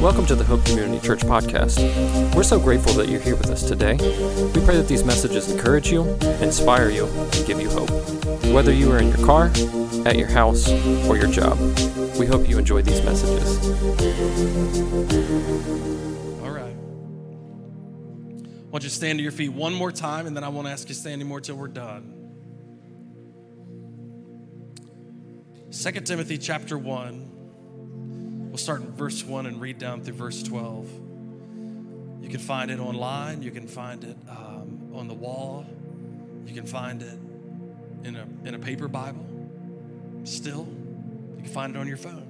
Welcome to the Hope Community Church podcast. We're so grateful that you're here with us today. We pray that these messages encourage you, inspire you, and give you hope. Whether you are in your car, at your house, or your job, we hope you enjoy these messages. All right. I want you to stand to your feet one more time, and then I won't ask you to stand anymore till we're done. 2 Timothy chapter 1. We'll start in verse 1 and read down through verse 12. You can find it online, you can find it um, on the wall, you can find it in a, in a paper Bible. Still, you can find it on your phone.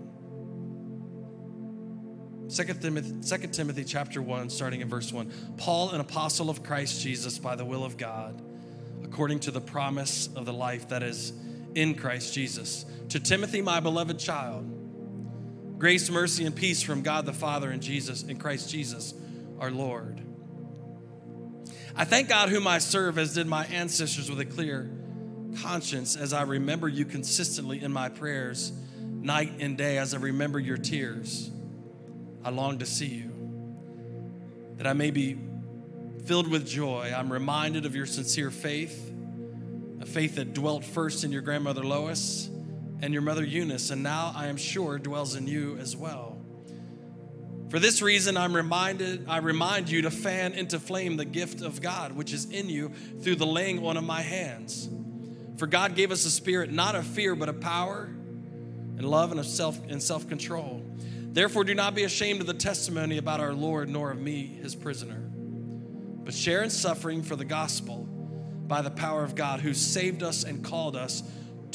2 Timothy, 2 Timothy chapter 1, starting in verse 1. Paul, an apostle of Christ Jesus by the will of God, according to the promise of the life that is in Christ Jesus. To Timothy, my beloved child, Grace, mercy, and peace from God the Father and Jesus, in Christ Jesus, our Lord. I thank God whom I serve, as did my ancestors, with a clear conscience, as I remember you consistently in my prayers, night and day, as I remember your tears. I long to see you, that I may be filled with joy. I'm reminded of your sincere faith, a faith that dwelt first in your grandmother Lois and your mother Eunice, and now I am sure dwells in you as well. For this reason, I'm reminded, I remind you to fan into flame the gift of God, which is in you through the laying on of my hands. For God gave us a spirit not of fear, but of power and love and of self and self-control. Therefore, do not be ashamed of the testimony about our Lord, nor of me, his prisoner, but share in suffering for the gospel by the power of God, who saved us and called us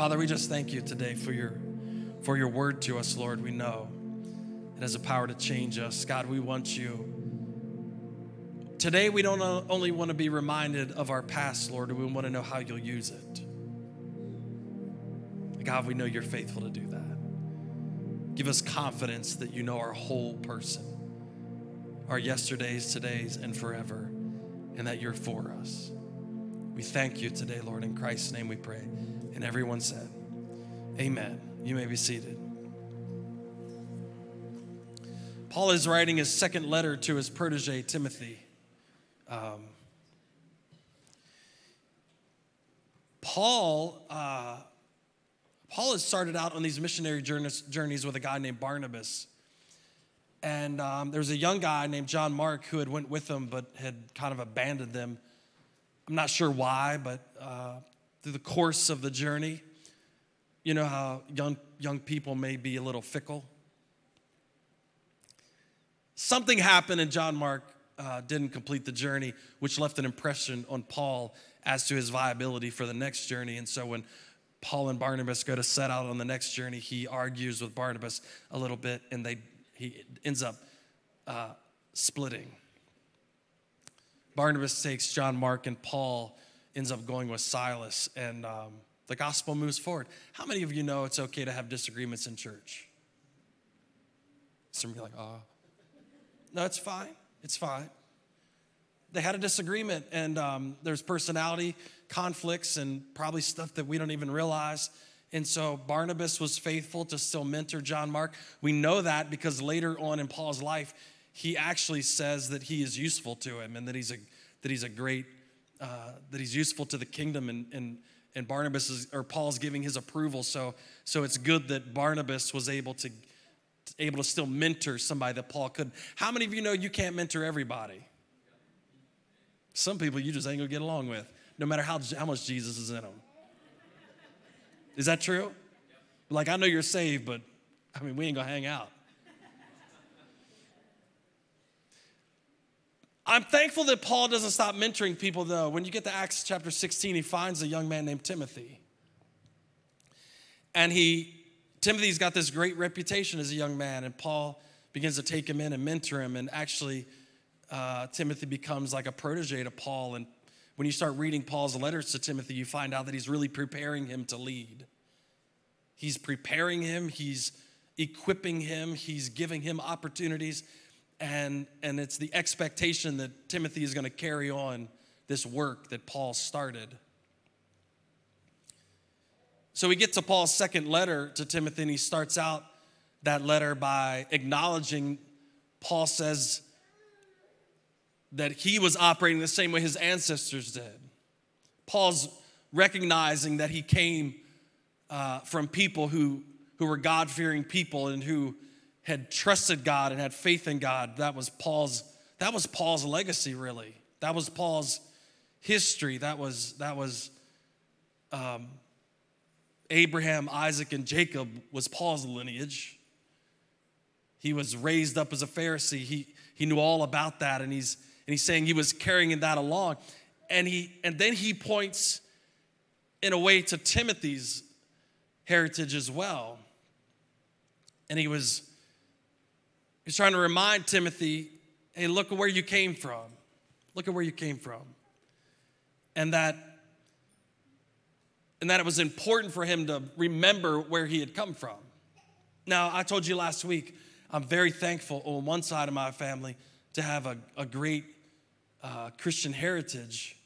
Father, we just thank you today for your for your word to us, Lord. We know it has a power to change us. God, we want you. Today, we don't only want to be reminded of our past, Lord, we want to know how you'll use it. God, we know you're faithful to do that. Give us confidence that you know our whole person, our yesterdays, todays, and forever, and that you're for us. We thank you today, Lord. In Christ's name we pray. And everyone said, Amen. You may be seated. Paul is writing his second letter to his protege, Timothy. Um, Paul, uh, Paul has started out on these missionary journeys, journeys with a guy named Barnabas. And um, there was a young guy named John Mark who had went with them but had kind of abandoned them. I'm not sure why, but uh, through the course of the journey. You know how young, young people may be a little fickle. Something happened, and John Mark uh, didn't complete the journey, which left an impression on Paul as to his viability for the next journey. And so when Paul and Barnabas go to set out on the next journey, he argues with Barnabas a little bit, and they, he ends up uh, splitting. Barnabas takes John Mark and Paul ends up going with Silas, and um, the gospel moves forward. How many of you know it's okay to have disagreements in church? Some of you like, oh. No, it's fine. It's fine. They had a disagreement, and um, there's personality conflicts and probably stuff that we don't even realize. And so Barnabas was faithful to still mentor John Mark. We know that because later on in Paul's life, he actually says that he is useful to him and that he's a, that he's a great uh, that he's useful to the kingdom and, and, and Barnabas is, or Paul's giving his approval. So, so it's good that Barnabas was able to, able to still mentor somebody that Paul couldn't. How many of you know you can't mentor everybody? Some people you just ain't gonna get along with, no matter how, how much Jesus is in them. Is that true? Like, I know you're saved, but I mean, we ain't gonna hang out. I'm thankful that Paul doesn't stop mentoring people, though. When you get to Acts chapter 16, he finds a young man named Timothy. And he, Timothy's got this great reputation as a young man, and Paul begins to take him in and mentor him. And actually, uh, Timothy becomes like a protege to Paul. And when you start reading Paul's letters to Timothy, you find out that he's really preparing him to lead. He's preparing him, he's equipping him, he's giving him opportunities. And, and it's the expectation that Timothy is going to carry on this work that Paul started. So we get to Paul's second letter to Timothy, and he starts out that letter by acknowledging, Paul says, that he was operating the same way his ancestors did. Paul's recognizing that he came uh, from people who, who were God fearing people and who had trusted God and had faith in God. That was Paul's, that was Paul's legacy, really. That was Paul's history. That was, that was um, Abraham, Isaac, and Jacob was Paul's lineage. He was raised up as a Pharisee. He, he knew all about that, and he's, and he's saying he was carrying that along. And, he, and then he points in a way to Timothy's heritage as well. And he was he's trying to remind Timothy, hey, look at where you came from. Look at where you came from. And that and that it was important for him to remember where he had come from. Now, I told you last week, I'm very thankful on one side of my family to have a, a great uh, Christian heritage.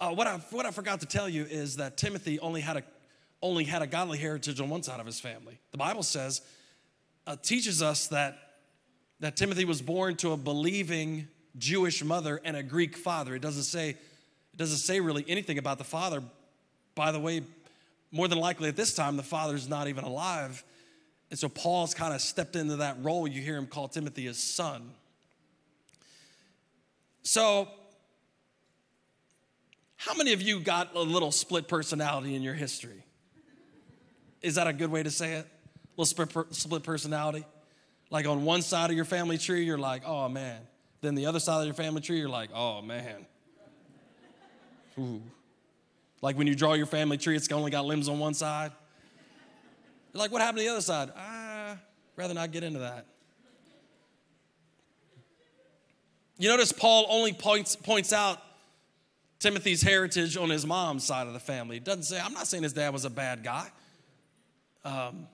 Uh, what, I, what I forgot to tell you is that Timothy only had, a, only had a godly heritage on one side of his family. The Bible says, uh, teaches us that, that Timothy was born to a believing Jewish mother and a Greek father. It doesn't say, it doesn't say really anything about the father, by the way, more than likely at this time, the father's not even alive. And so Paul's kind of stepped into that role. You hear him call Timothy his son. So, how many of you got a little split personality in your history? Is that a good way to say it? Little split personality? Like on one side of your family tree, you're like, oh man. Then the other side of your family tree, you're like, oh man. Ooh. Like when you draw your family tree, it's only got limbs on one side. You're like, what happened to the other side? Ah, rather not get into that. You notice Paul only points, points out Timothy's heritage on his mom's side of the family. Doesn't say, I'm not saying his dad was a bad guy. Um,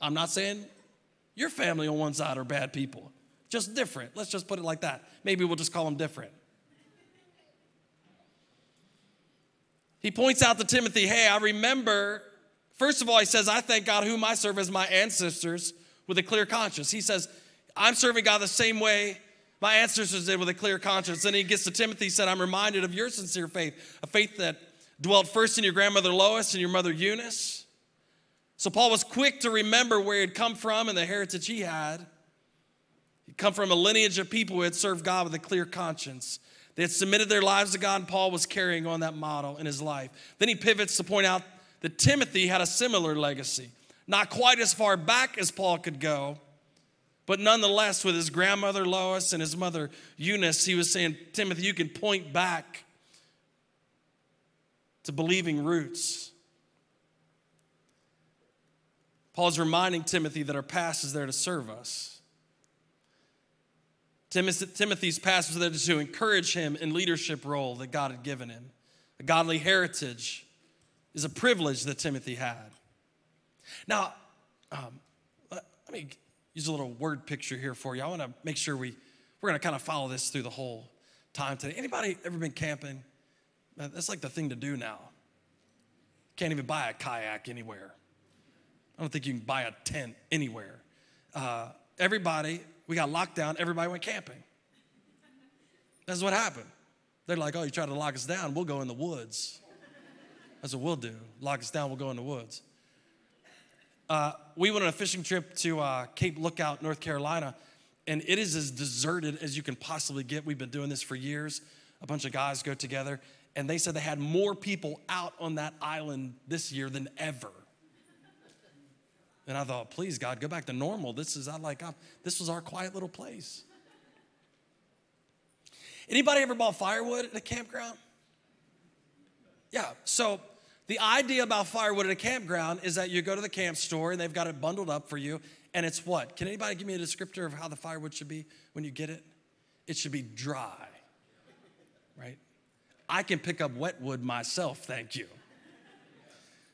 I'm not saying your family on one side are bad people, just different. Let's just put it like that. Maybe we'll just call them different. He points out to Timothy, hey, I remember, first of all, he says, I thank God whom I serve as my ancestors with a clear conscience. He says, I'm serving God the same way my ancestors did with a clear conscience. Then he gets to Timothy, he said, I'm reminded of your sincere faith, a faith that dwelt first in your grandmother Lois and your mother Eunice. So Paul was quick to remember where he had come from and the heritage he had. He'd come from a lineage of people who had served God with a clear conscience. They had submitted their lives to God, and Paul was carrying on that model in his life. Then he pivots to point out that Timothy had a similar legacy. Not quite as far back as Paul could go, but nonetheless, with his grandmother Lois and his mother Eunice, he was saying, Timothy, you can point back to believing roots. Paul's reminding Timothy that our past is there to serve us. Timothy's past was there to encourage him in leadership role that God had given him. A godly heritage is a privilege that Timothy had. Now, um, let me use a little word picture here for you. I want to make sure we we're going to kind of follow this through the whole time today. Anybody ever been camping? That's like the thing to do now. Can't even buy a kayak anywhere. I don't think you can buy a tent anywhere. Uh, everybody we got locked down, everybody went camping. That's what happened. They're like, oh, you try to lock us down, we'll go in the woods. That's what we'll do. Lock us down, we'll go in the woods. Uh, we went on a fishing trip to uh, Cape Lookout, North Carolina, and it is as deserted as you can possibly get. We've been doing this for years. A bunch of guys go together, and they said they had more people out on that island this year than ever. And I thought, please, God, go back to normal. This is I like I'm, this was our quiet little place. Anybody ever bought firewood at a campground? Yeah. So the idea about firewood at a campground is that you go to the camp store and they've got it bundled up for you, And it's what? Can anybody give me a descriptor of how the firewood should be when you get it? It should be dry, right? I can pick up wet wood myself, thank you.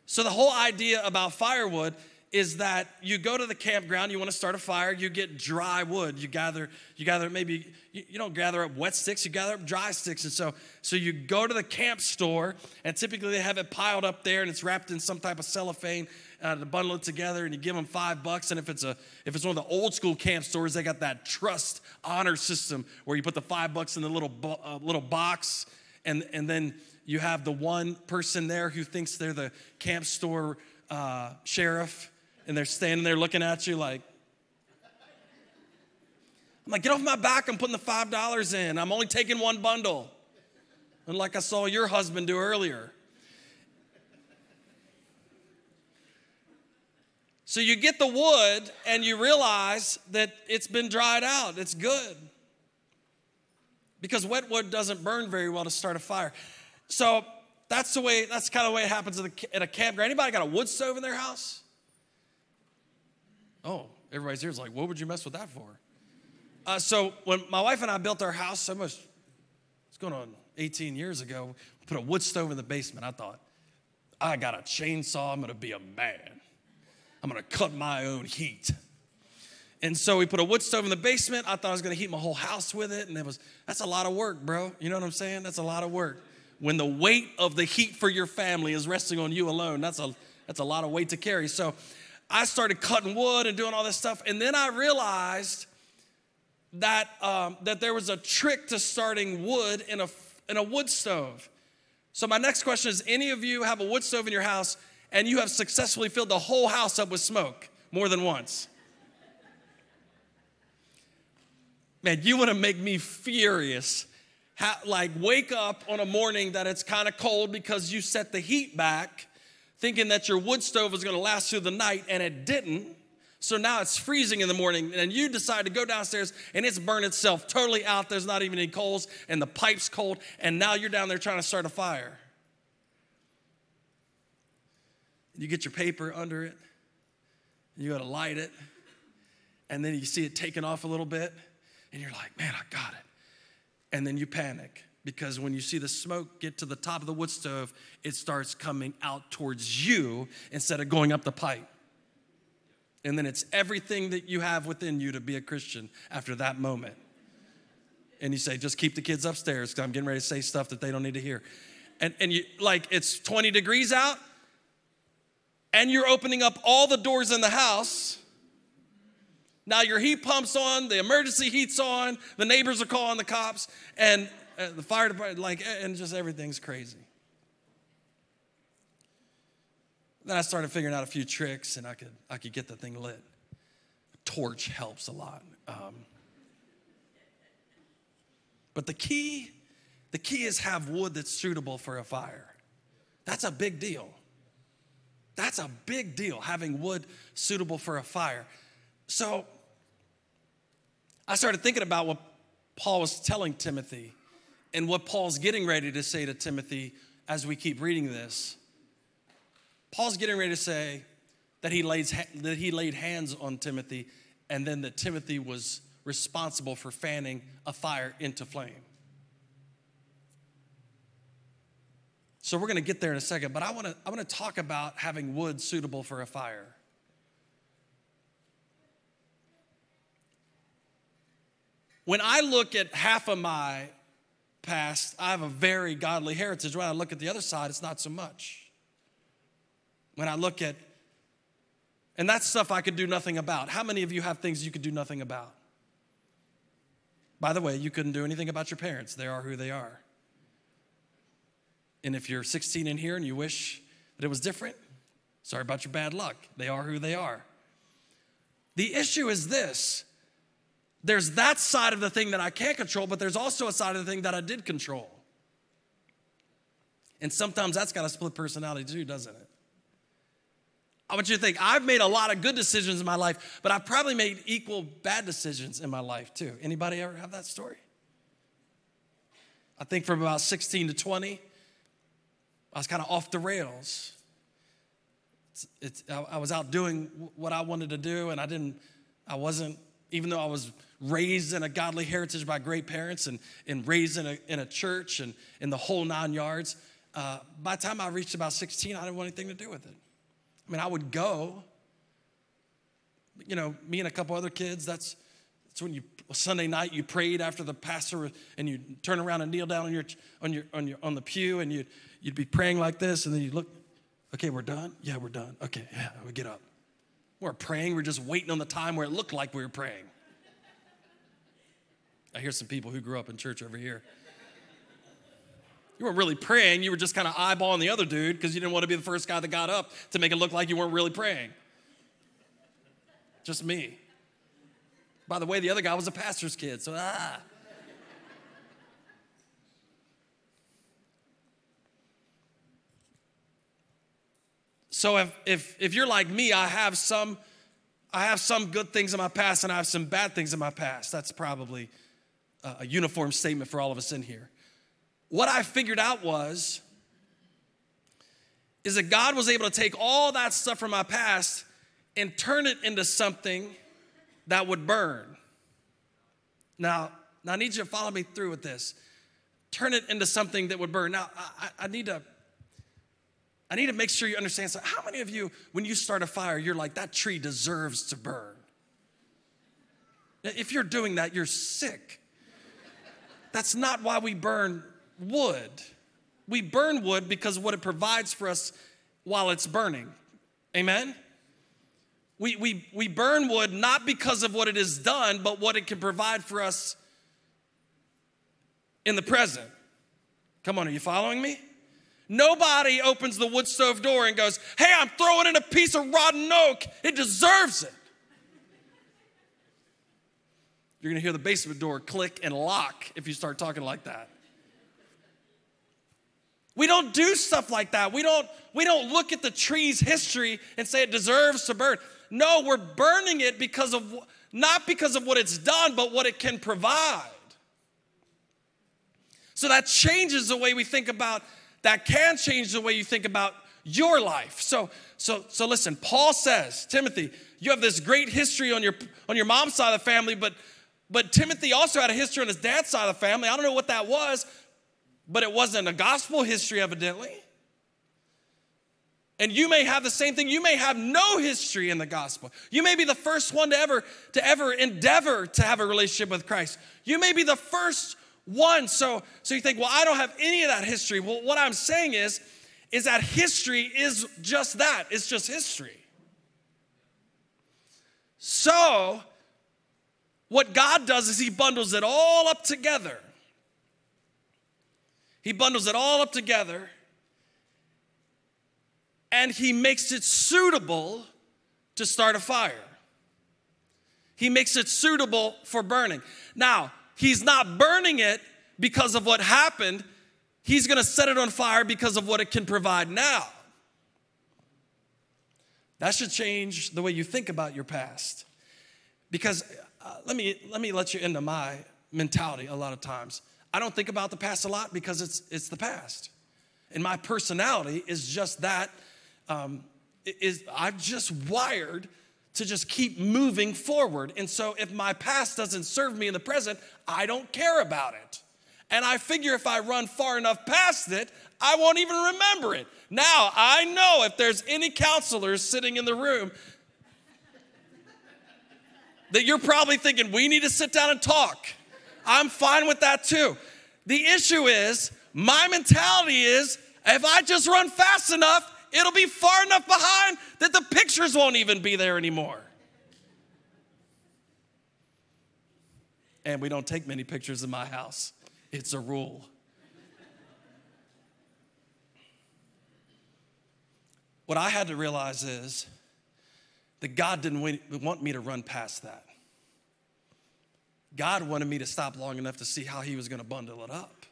So, the whole idea about firewood is that you go to the campground, you want to start a fire, you get dry wood. You gather, you gather maybe, you, don't gather up wet sticks, you gather up dry sticks. And so, so you go to the camp store, and typically they have it piled up there and it's wrapped in some type of cellophane uh, to bundle it together, and you give them five bucks. And if it's a if it's one of the old school camp stores, they got that trust honor system where you put the five bucks in the little uh, little box, and and then you have the one person there who thinks they're the camp store uh, sheriff and they're standing there looking at you like, I'm like, get off my back. I'm putting the $5 in. I'm only taking one bundle. And like I saw your husband do earlier. So you get the wood and you realize that it's been dried out. It's good. Because wet wood doesn't burn very well to start a fire. So that's the way, that's kind of the way it happens at a, a campground. Anybody got a wood stove in their house? Oh, everybody's here is like, what would you mess with that for? Uh, so when my wife and I built our house, almost it's going on 18 years ago, we put a wood stove in the basement. I thought, I got a chainsaw. I'm going to be a man. I'm going to cut my own heat. And so we put a wood stove in the basement. I thought I was going to heat my whole house with it, and it was that's a lot of work, bro. You know what I'm saying? That's a lot of work. When the weight of the heat for your family is resting on you alone, that's a that's a lot of weight to carry. So I started cutting wood and doing all this stuff. And then I realized that, um, that there was a trick to starting wood in a, in a wood stove. So, my next question is any of you have a wood stove in your house and you have successfully filled the whole house up with smoke more than once? Man, you want to make me furious. How, like, wake up on a morning that it's kind of cold because you set the heat back thinking that your wood stove was going to last through the night, and it didn't. So now it's freezing in the morning, and you decide to go downstairs and it's burned itself totally out. There's not even any coals, and the pipe's cold, and now you're down there trying to start a fire. You get your paper under it, you got to light it, and then you see it taking off a little bit, and you're like, man, I got it. And then you panic because when you see the smoke get to the top of the wood stove, it starts coming out towards you instead of going up the pipe. And then it's everything that you have within you to be a Christian after that moment. And you say, just keep the kids upstairs because I'm getting ready to say stuff that they don't need to hear. And, and you, like, it's 20 degrees out, and you're opening up all the doors in the house. Now your heat pump's on, the emergency heat's on, the neighbors are calling the cops, and uh, the fire department, like, and just everything's crazy. Then I started figuring out a few tricks, and I could I could get the thing lit. A torch helps a lot. Um, but the key, the key is have wood that's suitable for a fire. That's a big deal. That's a big deal, having wood suitable for a fire. So I started thinking about what Paul was telling Timothy and what Paul's getting ready to say to Timothy as we keep reading this. Paul's getting ready to say that he, lays, that he laid hands on Timothy and then that Timothy was responsible for fanning a fire into flame. So we're going to get there in a second, but I want to I want to talk about having wood suitable for a fire. When I look at half of my past, I have a very godly heritage. When I look at the other side, it's not so much. When I look at, and that's stuff I could do nothing about. How many of you have things you could do nothing about? By the way, you couldn't do anything about your parents, they are who they are. And if you're 16 in here and you wish that it was different, sorry about your bad luck. They are who they are. The issue is this there's that side of the thing that I can't control, but there's also a side of the thing that I did control. And sometimes that's got a split personality too, doesn't it? I want you to think I've made a lot of good decisions in my life, but I've probably made equal bad decisions in my life too. Anybody ever have that story? I think from about 16 to 20, I was kind of off the rails. It's, it's, I was out doing what I wanted to do, and I didn't I wasn't, even though I was raised in a godly heritage by great parents and, and raised in a, in a church and in the whole nine yards, uh, by the time I reached about 16, I didn't want anything to do with it. I mean, I would go, you know, me and a couple other kids, that's, that's when you, Sunday night, you prayed after the pastor and you turn around and kneel down on your, on your, on your, on the pew and you'd, you'd be praying like this and then you look, okay, we're done? Yeah, we're done. Okay, yeah, we get up. We're praying, we're just waiting on the time where it looked like we were praying. I hear some people who grew up in church over here. You weren't really praying, you were just kind of eyeballing the other dude because you didn't want to be the first guy that got up to make it look like you weren't really praying. Just me. By the way, the other guy was a pastor's kid, so ah. So if, if, if you're like me, I have some I have some good things in my past and I have some bad things in my past. That's probably a uniform statement for all of us in here. What I figured out was is that God was able to take all that stuff from my past and turn it into something that would burn. Now, now I need you to follow me through with this. Turn it into something that would burn. Now, I, I need to I need to make sure you understand. So, how many of you, when you start a fire, you're like, that tree deserves to burn? If you're doing that, you're sick. That's not why we burn wood. We burn wood because of what it provides for us while it's burning. Amen? We, we, we burn wood not because of what it has done, but what it can provide for us in the present. Come on, are you following me? Nobody opens the wood stove door and goes, Hey, I'm throwing in a piece of rotten oak. It deserves it. You're gonna hear the basement door click and lock if you start talking like that. We don't do stuff like that. We don't, we don't look at the tree's history and say it deserves to burn. No, we're burning it because of not because of what it's done, but what it can provide. So that changes the way we think about that can change the way you think about your life. So, so, so listen, Paul says, Timothy, you have this great history on your on your mom's side of the family, but but Timothy also had a history on his dad's side of the family. I don't know what that was, but it wasn't a gospel history, evidently. And you may have the same thing. You may have no history in the gospel. You may be the first one to ever to ever endeavor to have a relationship with Christ. You may be the first one. So, so you think, well, I don't have any of that history. Well, what I'm saying is, is that history is just that. It's just history. So, what God does is He bundles it all up together. He bundles it all up together and He makes it suitable to start a fire. He makes it suitable for burning. Now, He's not burning it because of what happened. He's going to set it on fire because of what it can provide now. That should change the way you think about your past. Because uh, let, me, let me let you into my mentality a lot of times. I don't think about the past a lot because it's, it's the past. And my personality is just that. Um, is I've just wired to just keep moving forward. And so if my past doesn't serve me in the present, I don't care about it. And I figure if I run far enough past it, I won't even remember it. Now, I know if there's any counselors sitting in the room that you're probably thinking, we need to sit down and talk. I'm fine with that too. The issue is, my mentality is, if I just run fast enough, It'll be far enough behind that the pictures won't even be there anymore. And we don't take many pictures in my house, it's a rule. What I had to realize is that God didn't want me to run past that. God wanted me to stop long enough to see how He was going to bundle it up.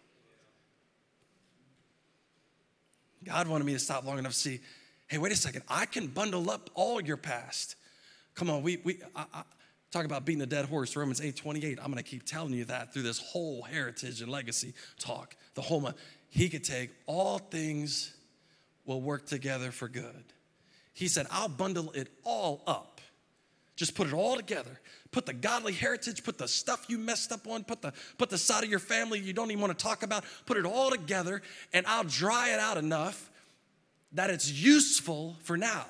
God wanted me to stop long enough to see, hey, wait a second, I can bundle up all your past. Come on, we, we I, I, talk about beating a dead horse, Romans 8 28. I'm gonna keep telling you that through this whole heritage and legacy talk. The whole month. He could take all things will work together for good. He said, I'll bundle it all up Just put it all together. Put the godly heritage, put the stuff you messed up on, put the, put the side of your family you don't even want to talk about, put it all together, and I'll dry it out enough that it's useful for now.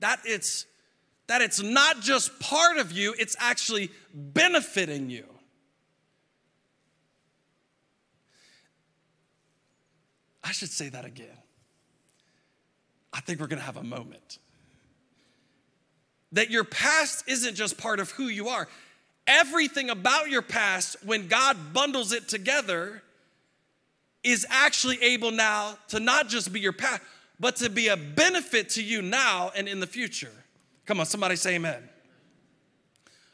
That it's that it's not just part of you, it's actually benefiting you. I should say that again. I think we're gonna have a moment. That your past isn't just part of who you are. Everything about your past, when God bundles it together, is actually able now to not just be your past, but to be a benefit to you now and in the future. Come on, somebody say amen.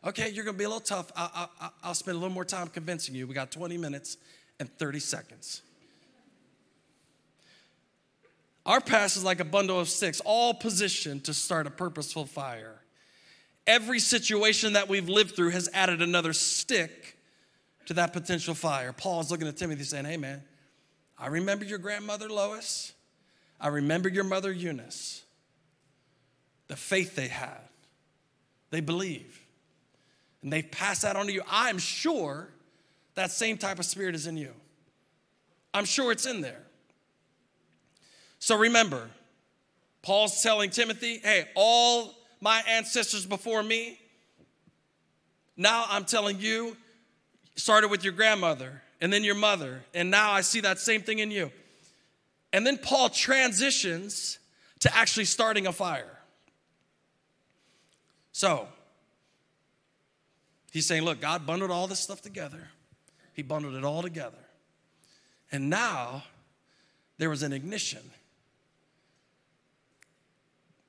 Okay, you're gonna be a little tough. I, will spend a little more time convincing you. We got 20 minutes and 30 seconds. Our past is like a bundle of sticks, all positioned to start a purposeful fire. Every situation that we've lived through has added another stick to that potential fire. Paul is looking at Timothy saying, Hey, man, I remember your grandmother Lois. I remember your mother Eunice the faith they had. They believe. And they've passed that on to you. I'm sure that same type of spirit is in you. I'm sure it's in there. So remember, Paul's telling Timothy, hey, all my ancestors before me, now I'm telling you, started with your grandmother and then your mother, and now I see that same thing in you. And then Paul transitions to actually starting a fire. So, he's saying, look, God bundled all this stuff together. He bundled it all together. And now there was an ignition.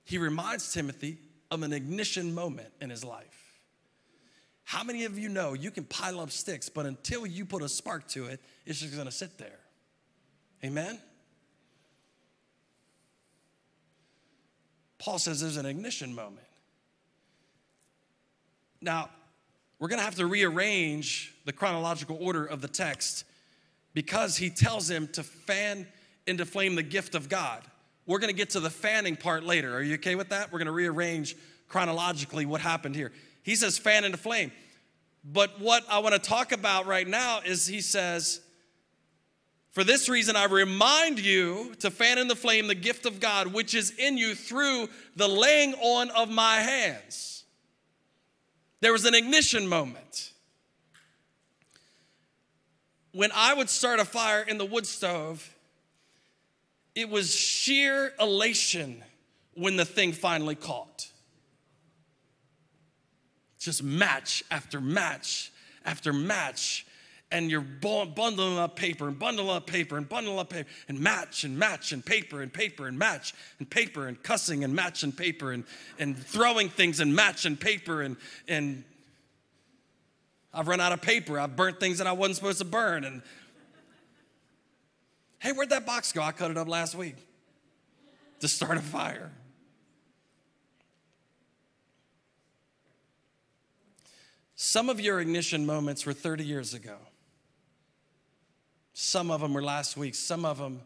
He reminds Timothy of an ignition moment in his life. How many of you know you can pile up sticks, but until you put a spark to it, it's just gonna sit there? Amen? Paul says there's an ignition moment. Now, we're to have to rearrange the chronological order of the text because he tells him to fan into flame the gift of God. We're going to get to the fanning part later. Are you okay with that? We're going to rearrange chronologically what happened here. He says fan into flame. But what I want to talk about right now is he says, For this reason, I remind you to fan in the flame the gift of God, which is in you through the laying on of my hands. There was an ignition moment. When I would start a fire in the wood stove, it was sheer elation when the thing finally caught. Just match after match after match and you're bundling up paper and bundling up paper and bundling up paper and match and match and paper and paper and match and paper and cussing and match and paper and, and throwing things and match and paper and, and I've run out of paper. I've burnt things that I wasn't supposed to burn. And hey, where'd that box go? I cut it up last week to start a fire. Some of your ignition moments were 30 years ago. Some of them were last week. Some of them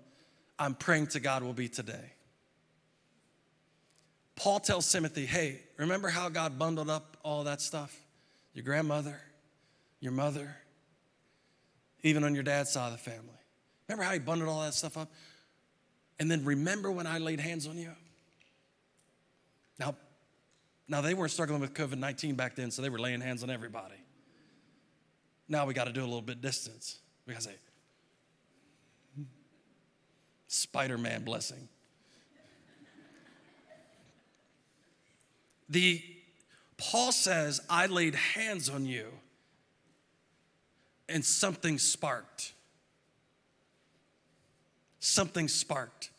I'm praying to God will be today. Paul tells Timothy, hey, remember how God bundled up all that stuff? Your grandmother, your mother, even on your dad's side of the family. Remember how he bundled all that stuff up? And then remember when I laid hands on you? Now, now they weren't struggling with COVID 19 back then, so they were laying hands on everybody. Now we got to do a little bit distance. We got to say, Spider Man blessing. The Paul says, I laid hands on you and something sparked. Something sparked.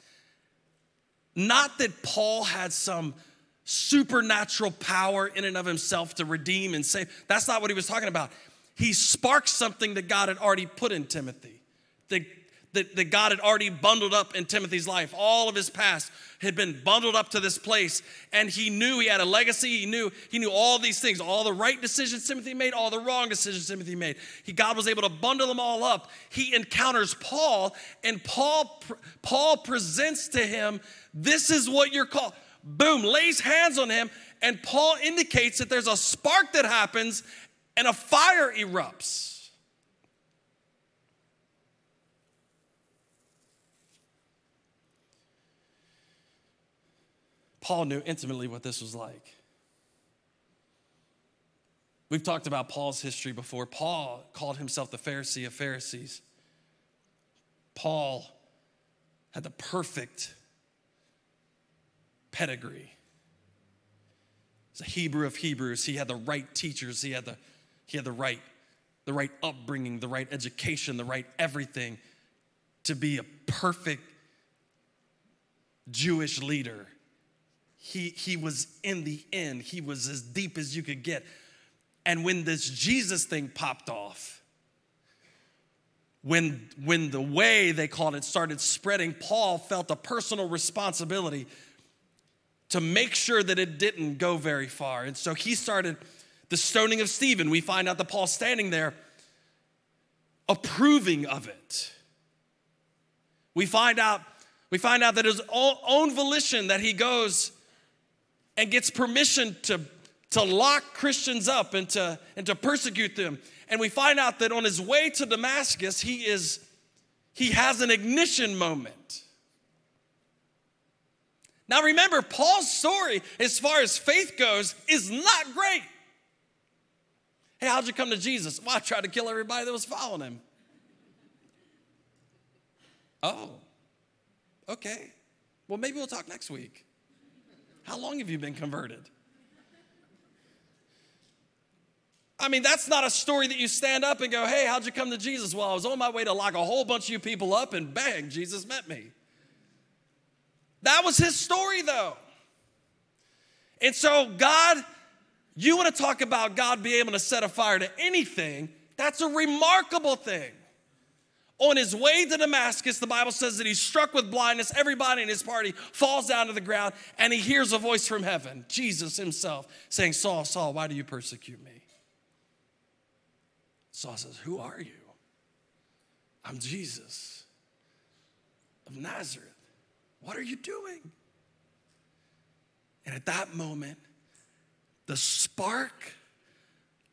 Not that Paul had some supernatural power in and of himself to redeem and save. That's not what he was talking about. He sparked something that God had already put in Timothy. The that, that God had already bundled up in Timothy's life. All of his past had been bundled up to this place. And he knew he had a legacy. He knew, he knew all these things, all the right decisions Timothy made, all the wrong decisions Timothy made. He, God was able to bundle them all up. He encounters Paul, and Paul, Paul presents to him, this is what you're called. boom, lays hands on him, and Paul indicates that there's a spark that happens and a fire erupts. Paul knew intimately what this was like. We've talked about Paul's history before. Paul called himself the Pharisee of Pharisees. Paul had the perfect pedigree. He's a Hebrew of Hebrews. He had the right teachers. He had the, he had the right, the right upbringing, the right education, the right everything to be a perfect Jewish leader. He, he was in the end, he was as deep as you could get. And when this Jesus thing popped off, when, when the way they called it started spreading, Paul felt a personal responsibility to make sure that it didn't go very far. And so he started the stoning of Stephen. We find out that Paul's standing there approving of it. We find out, we find out that his own volition that he goes and gets permission to to lock Christians up and to, and to persecute them. And we find out that on his way to Damascus, he is he has an ignition moment. Now remember, Paul's story, as far as faith goes, is not great. Hey, how'd you come to Jesus? Well, I tried to kill everybody that was following him. Oh, okay. Well, maybe we'll talk next week. How long have you been converted? I mean, that's not a story that you stand up and go, hey, how'd you come to Jesus? Well, I was on my way to lock a whole bunch of you people up, and bang, Jesus met me. That was his story, though. And so, God, you want to talk about God being able to set a fire to anything, that's a remarkable thing. On his way to Damascus, the Bible says that he's struck with blindness. Everybody in his party falls down to the ground, and he hears a voice from heaven, Jesus himself, saying, Saul, Saul, why do you persecute me? Saul says, Who are you? I'm Jesus of Nazareth. What are you doing? And at that moment, the spark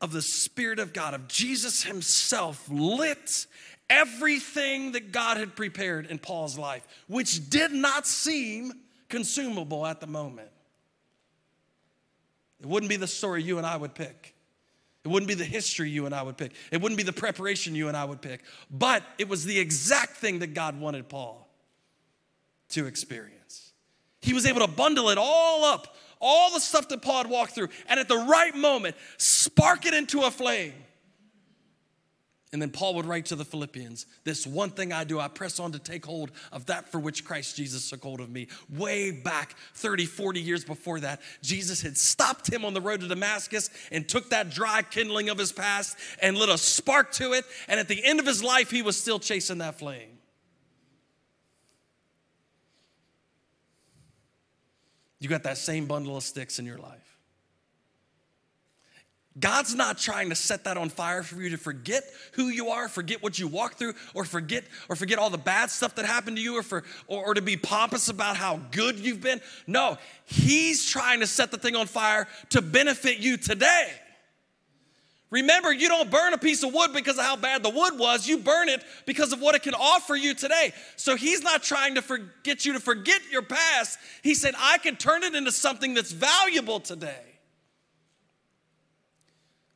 of the Spirit of God, of Jesus Himself, lit everything that God had prepared in Paul's life, which did not seem consumable at the moment. It wouldn't be the story you and I would pick. It wouldn't be the history you and I would pick. It wouldn't be the preparation you and I would pick. But it was the exact thing that God wanted Paul to experience. He was able to bundle it all up, all the stuff that Paul had walked through, and at the right moment, spark it into a flame and then Paul would write to the Philippians, This one thing I do, I press on to take hold of that for which Christ Jesus took hold of me. Way back 30, 40 years before that, Jesus had stopped him on the road to Damascus and took that dry kindling of his past and lit a spark to it. And at the end of his life, he was still chasing that flame. You got that same bundle of sticks in your life. God's not trying to set that on fire for you to forget who you are, forget what you walked through, or forget or forget all the bad stuff that happened to you, or for or, or to be pompous about how good you've been. No, He's trying to set the thing on fire to benefit you today. Remember, you don't burn a piece of wood because of how bad the wood was. You burn it because of what it can offer you today. So he's not trying to forget you to forget your past. He said, I can turn it into something that's valuable today.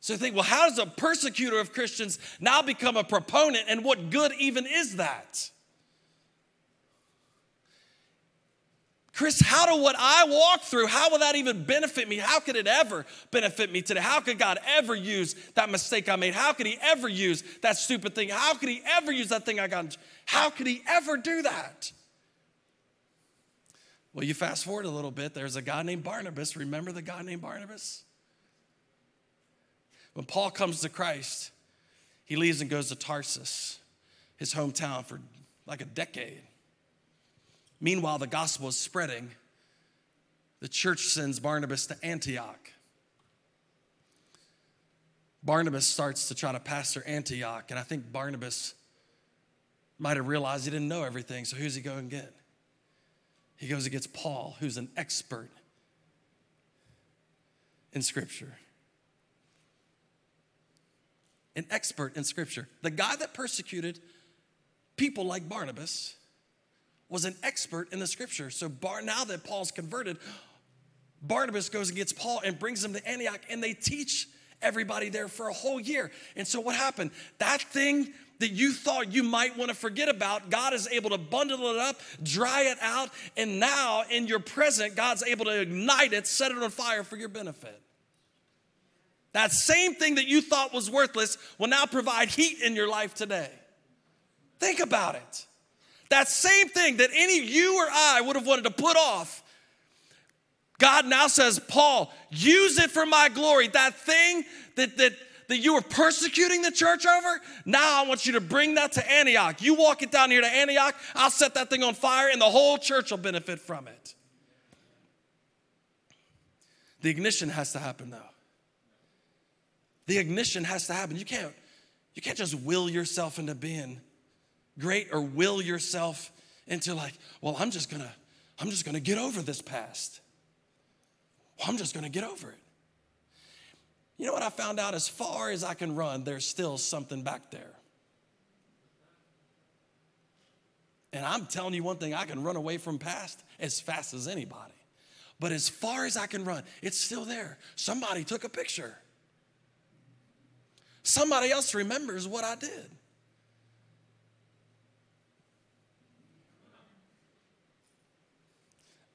So you think, well, how does a persecutor of Christians now become a proponent, and what good even is that? Chris, how do what I walk through, how will that even benefit me? How could it ever benefit me today? How could God ever use that mistake I made? How could He ever use that stupid thing? How could He ever use that thing I got? How could He ever do that? Well, you fast forward a little bit, there's a guy named Barnabas. Remember the guy named Barnabas? When Paul comes to Christ, he leaves and goes to Tarsus, his hometown, for like a decade. Meanwhile, the gospel is spreading. The church sends Barnabas to Antioch. Barnabas starts to try to pastor Antioch, and I think Barnabas might have realized he didn't know everything, so who's he going to get? He goes against Paul, who's an expert in Scripture. An expert in Scripture. The guy that persecuted people like Barnabas was an expert in the Scripture. So Bar- now that Paul's converted, Barnabas goes and gets Paul and brings him to Antioch, and they teach everybody there for a whole year. And so what happened? That thing that you thought you might want to forget about, God is able to bundle it up, dry it out, and now in your present, God's able to ignite it, set it on fire for your benefit. That same thing that you thought was worthless will now provide heat in your life today. Think about it. That same thing that any you or I would have wanted to put off, God now says, Paul, use it for my glory. That thing that, that that you were persecuting the church over, now I want you to bring that to Antioch. You walk it down here to Antioch, I'll set that thing on fire, and the whole church will benefit from it. The ignition has to happen though. The ignition has to happen. You can't, you can't just will yourself into being great or will yourself into like, well, I'm just gonna, I'm just gonna get over this past. Well, I'm just gonna get over it. You know what I found out? As far as I can run, there's still something back there. And I'm telling you one thing, I can run away from past as fast as anybody. But as far as I can run, it's still there. Somebody took a picture. Somebody else remembers what I did.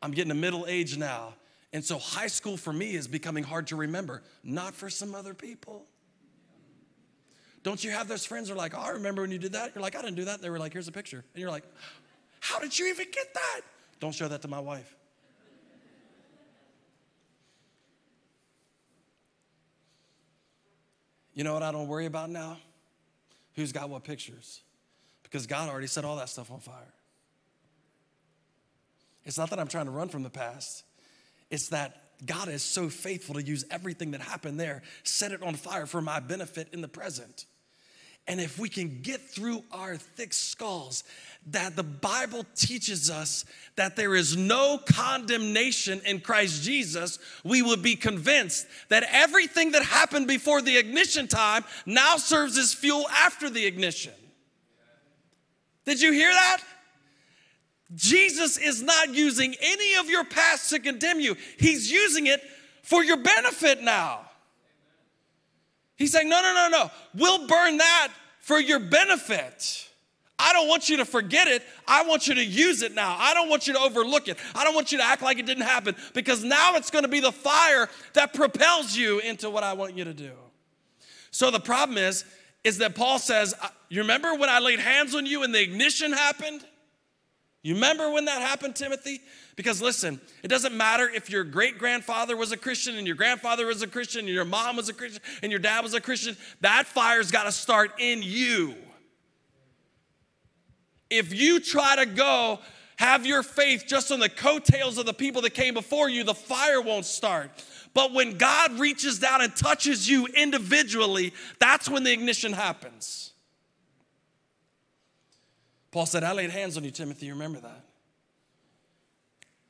I'm getting a middle age now, and so high school for me is becoming hard to remember, not for some other people. Don't you have those friends who are like, oh, I remember when you did that? You're like, I didn't do that. They were like, here's a picture. And you're like, how did you even get that? Don't show that to my wife. You know what I don't worry about now? Who's got what pictures? Because God already set all that stuff on fire. It's not that I'm trying to run from the past, it's that God is so faithful to use everything that happened there, set it on fire for my benefit in the present. And if we can get through our thick skulls, that the Bible teaches us that there is no condemnation in Christ Jesus, we would be convinced that everything that happened before the ignition time now serves as fuel after the ignition. Did you hear that? Jesus is not using any of your past to condemn you, He's using it for your benefit now. He's saying, No, no, no, no. We'll burn that for your benefit. I don't want you to forget it. I want you to use it now. I don't want you to overlook it. I don't want you to act like it didn't happen because now it's going to be the fire that propels you into what I want you to do. So the problem is, is that Paul says, You remember when I laid hands on you and the ignition happened? You remember when that happened, Timothy? Because listen, it doesn't matter if your great grandfather was a Christian and your grandfather was a Christian and your mom was a Christian and your dad was a Christian, that fire's got to start in you. If you try to go have your faith just on the coattails of the people that came before you, the fire won't start. But when God reaches down and touches you individually, that's when the ignition happens. Paul said, I laid hands on you, Timothy. You remember that?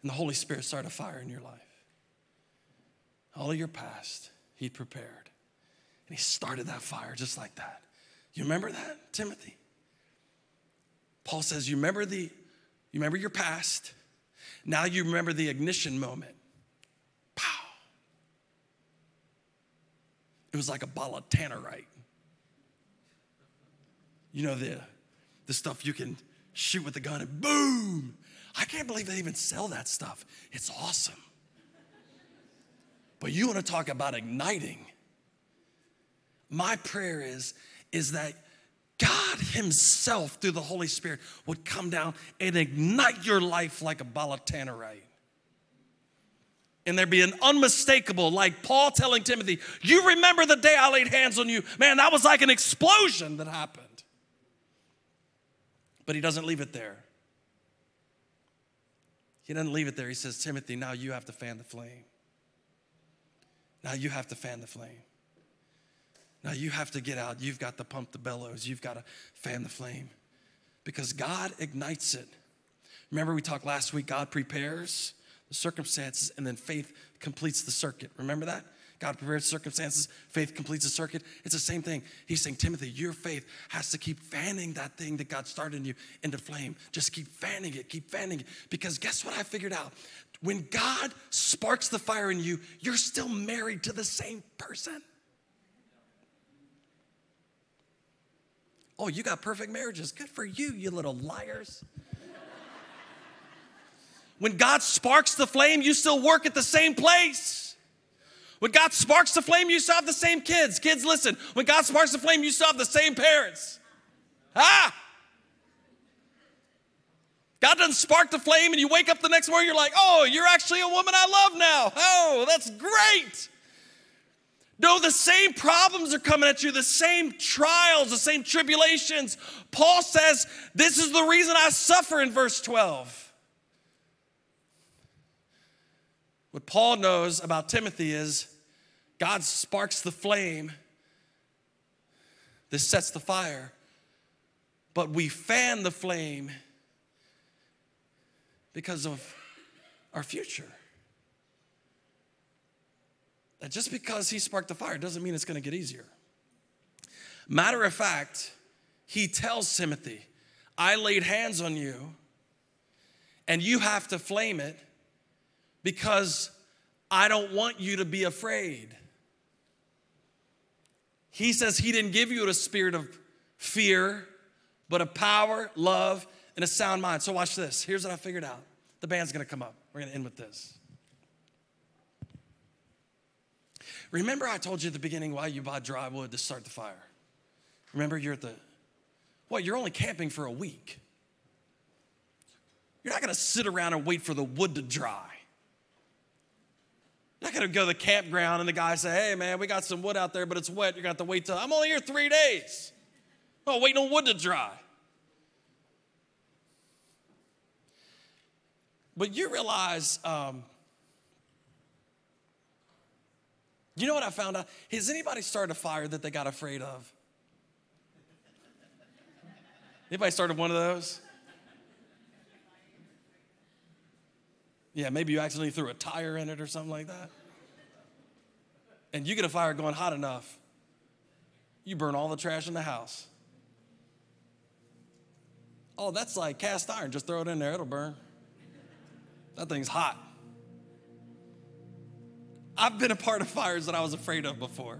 And the Holy Spirit started a fire in your life. All of your past, He prepared. And He started that fire just like that. You remember that, Timothy? Paul says, You remember the, you remember your past. Now you remember the ignition moment. Pow. It was like a ball of tannerite. You know the the stuff you can shoot with a gun and boom. I can't believe they even sell that stuff. It's awesome. But you want to talk about igniting. My prayer is, is that God Himself, through the Holy Spirit, would come down and ignite your life like a ball of tannerite. And there'd be an unmistakable, like Paul telling Timothy, You remember the day I laid hands on you? Man, that was like an explosion that happened. But he doesn't leave it there. He doesn't leave it there. He says, Timothy, now you have to fan the flame. Now you have to fan the flame. Now you have to get out. You've got to pump the bellows. You've got to fan the flame because God ignites it. Remember, we talked last week, God prepares the circumstances and then faith completes the circuit. Remember that? God prepares circumstances, faith completes the circuit. It's the same thing. He's saying, Timothy, your faith has to keep fanning that thing that God started in you into flame. Just keep fanning it, keep fanning it. Because guess what I figured out? When God sparks the fire in you, you're still married to the same person. Oh, you got perfect marriages. Good for you, you little liars. when God sparks the flame, you still work at the same place. When God sparks the flame, you still have the same kids. Kids, listen. When God sparks the flame, you still have the same parents. Ah! God doesn't spark the flame and you wake up the next morning, you're like, oh, you're actually a woman I love now. Oh, that's great. No, the same problems are coming at you, the same trials, the same tribulations. Paul says, This is the reason I suffer in verse 12. What Paul knows about Timothy is God sparks the flame, this sets the fire, but we fan the flame because of our future that just because he sparked the fire doesn't mean it's going to get easier. Matter of fact, he tells Timothy, I laid hands on you, and you have to flame it because I don't want you to be afraid. He says he didn't give you a spirit of fear, but a power, love, and a sound mind. So, watch this. Here's what I figured out. The band's gonna come up. We're gonna end with this. Remember, I told you at the beginning why you buy dry wood to start the fire? Remember, you're at the, well, you're only camping for a week. You're not gonna sit around and wait for the wood to dry. Not gonna go to the campground and the guy say, hey man, we got some wood out there, but it's wet. You're gonna have to wait till, I'm only here three days. I'm waiting on wood to dry. But you realize um, You know what I found out? Has anybody started a fire that they got afraid of? Anybody started one of those? Yeah, maybe you accidentally threw a tire in it or something like that. And you get a fire going hot enough, you burn all the trash in the house. Oh, that's like cast iron. Just throw it in there, it'll burn. That thing's hot. I've been a part of fires that I was afraid of before.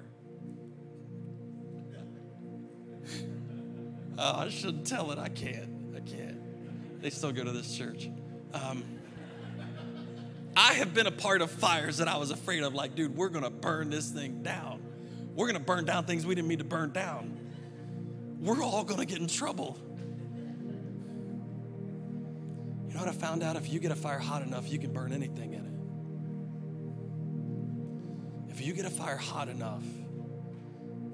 Oh, I shouldn't tell it. I can't. I can't. They still go to this church. Um, I have been a part of fires that I was afraid of. Like, dude, we're to burn this thing down. We're to burn down things we didn't mean to burn down. We're all to get in trouble. You know what I found out? If you get a fire hot enough, you can burn anything in it. If you get a fire hot enough,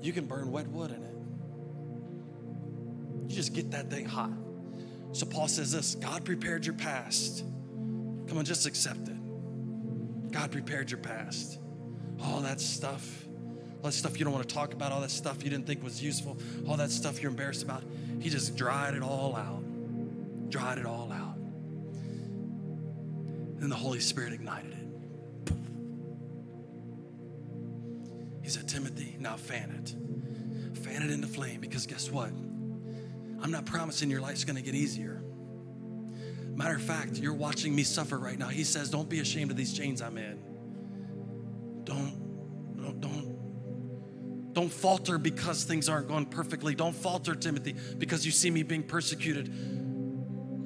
you can burn wet wood in it. You just get that thing hot. So Paul says this God prepared your past. Come on, just accept it. God prepared your past. All that stuff, all that stuff you don't want to talk about, all that stuff you didn't think was useful, all that stuff you're embarrassed about, He just dried it all out. Dried it all out. And the Holy Spirit ignited it. He said, Timothy, now fan it. Fan it into flame because guess what? I'm not promising your life's gonna get easier. Matter of fact, you're watching me suffer right now. He says, Don't be ashamed of these chains I'm in. Don't, don't, don't, don't falter because things aren't going perfectly. Don't falter, Timothy, because you see me being persecuted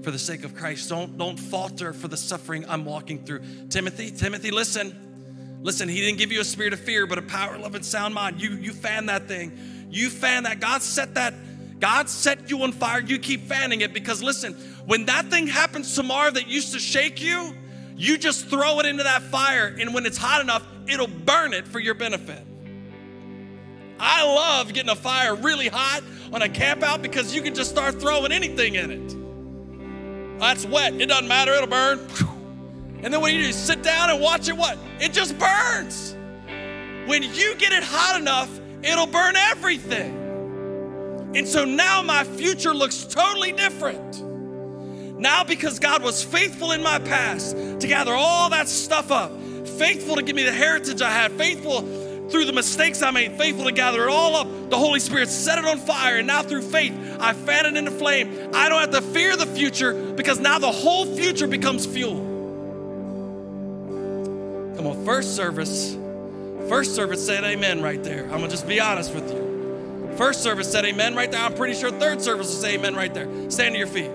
for the sake of Christ. Don't, don't falter for the suffering I'm walking through. Timothy, Timothy, listen. Listen, he didn't give you a spirit of fear, but a power, love, and sound mind. You, you fan that thing. You fan that. God set that, God set you on fire. You keep fanning it because listen, when that thing happens tomorrow that used to shake you, you just throw it into that fire, and when it's hot enough, it'll burn it for your benefit. I love getting a fire really hot on a camp out because you can just start throwing anything in it. That's wet, it doesn't matter, it'll burn. And then when you do? sit down and watch it, what? It just burns. When you get it hot enough, it'll burn everything. And so now my future looks totally different. Now, because God was faithful in my past to gather all that stuff up, faithful to give me the heritage I had, faithful through the mistakes I made, faithful to gather it all up. The Holy Spirit set it on fire, and now through faith, I fan it into flame. I don't have to fear the future because now the whole future becomes fuel. Come on, first service, first service said amen right there. I'm gonna just be honest with you. First service said amen right there. I'm pretty sure third service will say amen right there. Stand to your feet.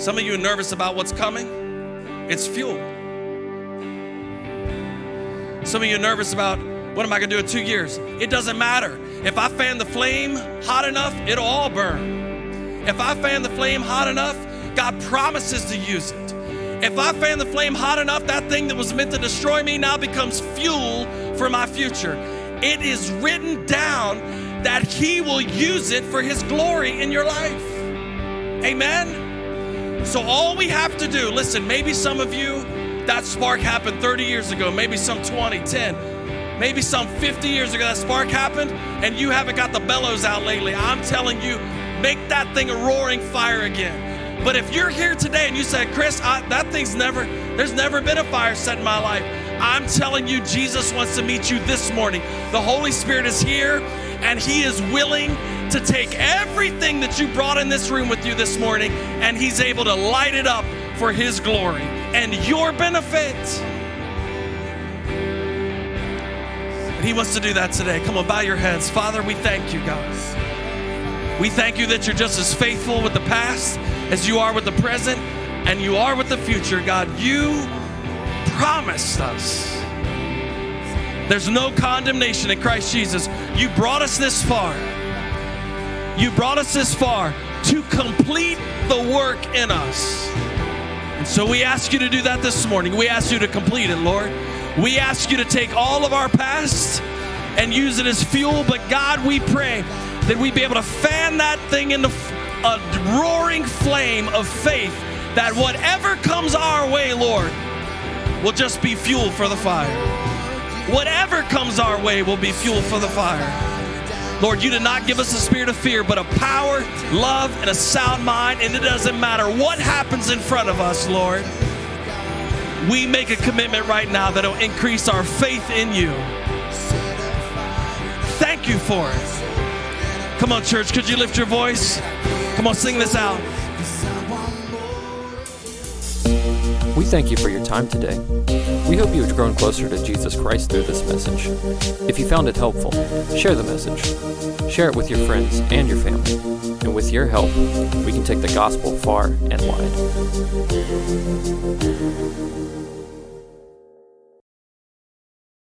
Some of you are nervous about what's coming. It's fuel. Some of you are nervous about what am I gonna do in two years? It doesn't matter. If I fan the flame hot enough, it'll all burn. If I fan the flame hot enough, God promises to use it. If I fan the flame hot enough, that thing that was meant to destroy me now becomes fuel for my future. It is written down that He will use it for His glory in your life. Amen. So, all we have to do, listen, maybe some of you, that spark happened 30 years ago, maybe some 20, 10, maybe some 50 years ago that spark happened, and you haven't got the bellows out lately. I'm telling you, make that thing a roaring fire again. But if you're here today and you said, Chris, I, that thing's never, there's never been a fire set in my life. I'm telling you, Jesus wants to meet you this morning. The Holy Spirit is here and He is willing to take everything that you brought in this room with you this morning and He's able to light it up for His glory and your benefit. And He wants to do that today. Come on, bow your heads. Father, we thank you, God. We thank you that you're just as faithful with the past as you are with the present and you are with the future, God. You promised us there's no condemnation in Christ Jesus. You brought us this far. You brought us this far to complete the work in us. And so we ask you to do that this morning. We ask you to complete it, Lord. We ask you to take all of our past and use it as fuel. But God, we pray that we be able to fan that thing into a roaring flame of faith that whatever comes our way, Lord, will just be fuel for the fire. Whatever comes our way will be fuel for the fire. Lord, you did not give us a spirit of fear, but a power, love, and a sound mind. And it doesn't matter what happens in front of us, Lord. We make a commitment right now that will increase our faith in you. Thank you for it. Come on, church, could you lift your voice? Come on, sing this out. We thank you for your time today. We hope you have grown closer to Jesus Christ through this message. If you found it helpful, share the message. Share it with your friends and your family. And with your help, we can take the gospel far and wide.